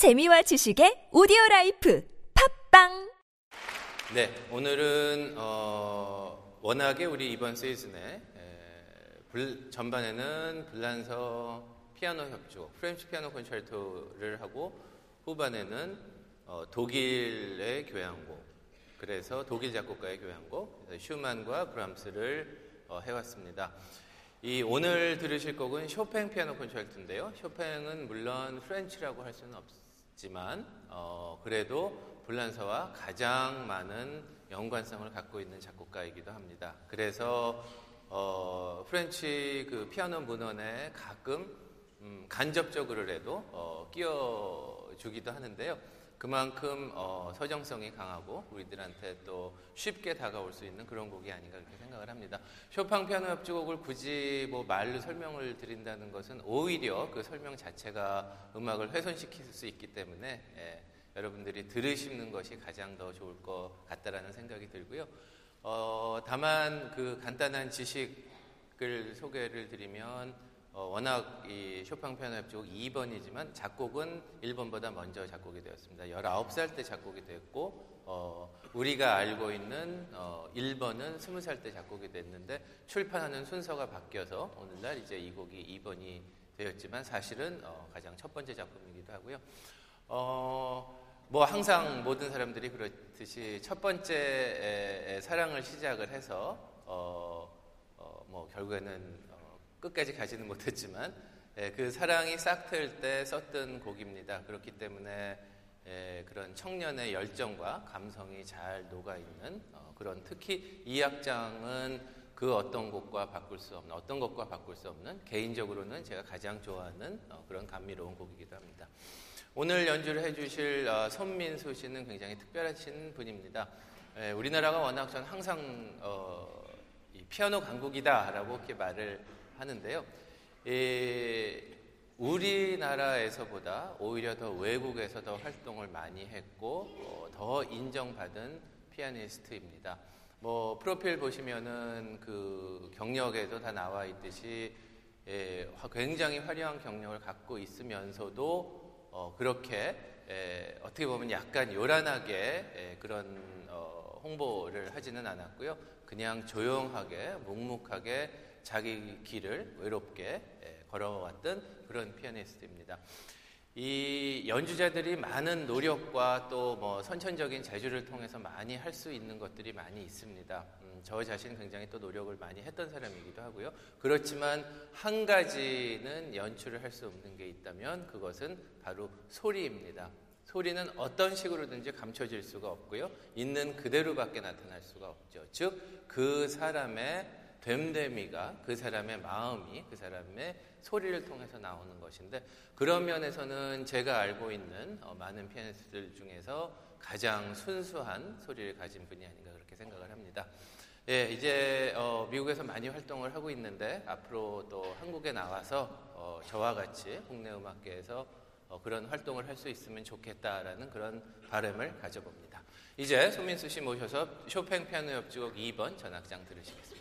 재미와 지식의 오디오 라이프 팟빵 네, 오늘은 어, 워낙에 우리 이번 시즌에 에, 불- 전반에는 불란서 피아노 협주, French 피아노 콘체르토를 하고 후반에는 어, 독일의 교향곡, 그래서 독일 작곡가의 교향곡, 슈만과 브람스를 어, 해왔습니다. 이 오늘 들으실 곡은 쇼팽 피아노 콘체르토인데요. 쇼팽은 물론 French라고 할 수는 없 지만 어, 그래도 불란서와 가장 많은 연관성을 갖고 있는 작곡가이기도 합니다. 그래서 어, French 그 피아노 문헌에 가끔 음, 간접적으로라도 어, 끼워주기도 하는데요. 그만큼 어, 서정성이 강하고 우리들한테 또 쉽게 다가올 수 있는 그런 곡이 아닌가 그렇게 생각을 합니다. 쇼팽 피아노 협주곡을 굳이 뭐 말로 설명을 드린다는 것은 오히려 그 설명 자체가 음악을 훼손시킬 수 있기 때문에 예, 여러분들이 들으시는 것이 가장 더 좋을 것 같다라는 생각이 들고요. 어, 다만 그 간단한 지식을 소개를 드리면 어, 워낙 이 쇼팽 피아노 협주곡 2번이지만 작곡은 1번보다 먼저 작곡이 되었습니다. 19살 때 작곡이 됐고 어, 우리가 알고 있는 어, 1번은 20살 때 작곡이 됐는데 출판하는 순서가 바뀌어서 오늘날 이제 이 곡이 2번이 되었지만 사실은 어, 가장 첫 번째 작품이기도 하고요. 어, 뭐 항상 모든 사람들이 그렇듯이 첫 번째 사랑을 시작을 해서 어, 어, 뭐 결국에는 어, 끝까지 가지는 못했지만 예, 그 사랑이 싹틀 때 썼던 곡입니다. 그렇기 때문에 예, 그런 청년의 열정과 감성이 잘 녹아 있는 어, 그런 특히 이 악장은 그 어떤 곡과 바꿀 수 없는 어떤 것과 바꿀 수 없는 개인적으로는 제가 가장 좋아하는 어, 그런 감미로운 곡이기도 합니다. 오늘 연주를 해주실 어, 손민수 씨는 굉장히 특별하신 분입니다. 예, 우리나라가 워낙 전 항상 어, 이 피아노 강국이다라고 이렇게 말을 하는데요. 이 우리나라에서보다 오히려 더 외국에서 더 활동을 많이 했고 어, 더 인정받은 피아니스트입니다. 뭐 프로필 보시면은 그 경력에도 다 나와 있듯이 예, 화- 굉장히 화려한 경력을 갖고 있으면서도 어, 그렇게 에, 어떻게 보면 약간 요란하게 에, 그런 어, 홍보를 하지는 않았고요. 그냥 조용하게 묵묵하게 자기 길을 외롭게 에, 걸어왔던 그런 피아니스트입니다. 이 연주자들이 많은 노력과 또 뭐 선천적인 재주를 통해서 많이 할 수 있는 것들이 많이 있습니다. 음, 저 자신 굉장히 또 노력을 많이 했던 사람이기도 하고요. 그렇지만 한 가지는 연출을 할 수 없는 게 있다면 그것은 바로 소리입니다. 소리는 어떤 식으로든지 감춰질 수가 없고요. 있는 그대로밖에 나타날 수가 없죠. 즉, 그 사람의 됨됨이가 그 사람의 마음이 그 사람의 소리를 통해서 나오는 것인데 그런 면에서는 제가 알고 있는 어, 많은 피아니스트들 중에서 가장 순수한 소리를 가진 분이 아닌가 그렇게 생각을 합니다. 예, 이제 어, 미국에서 많이 활동을 하고 있는데 앞으로 또 한국에 나와서 어, 저와 같이 국내 음악계에서 어, 그런 활동을 할 수 있으면 좋겠다라는 그런 바람을 가져봅니다. 이제 손민수 씨 모셔서 쇼팽 피아노 협주곡 2번 전악장 들으시겠습니다.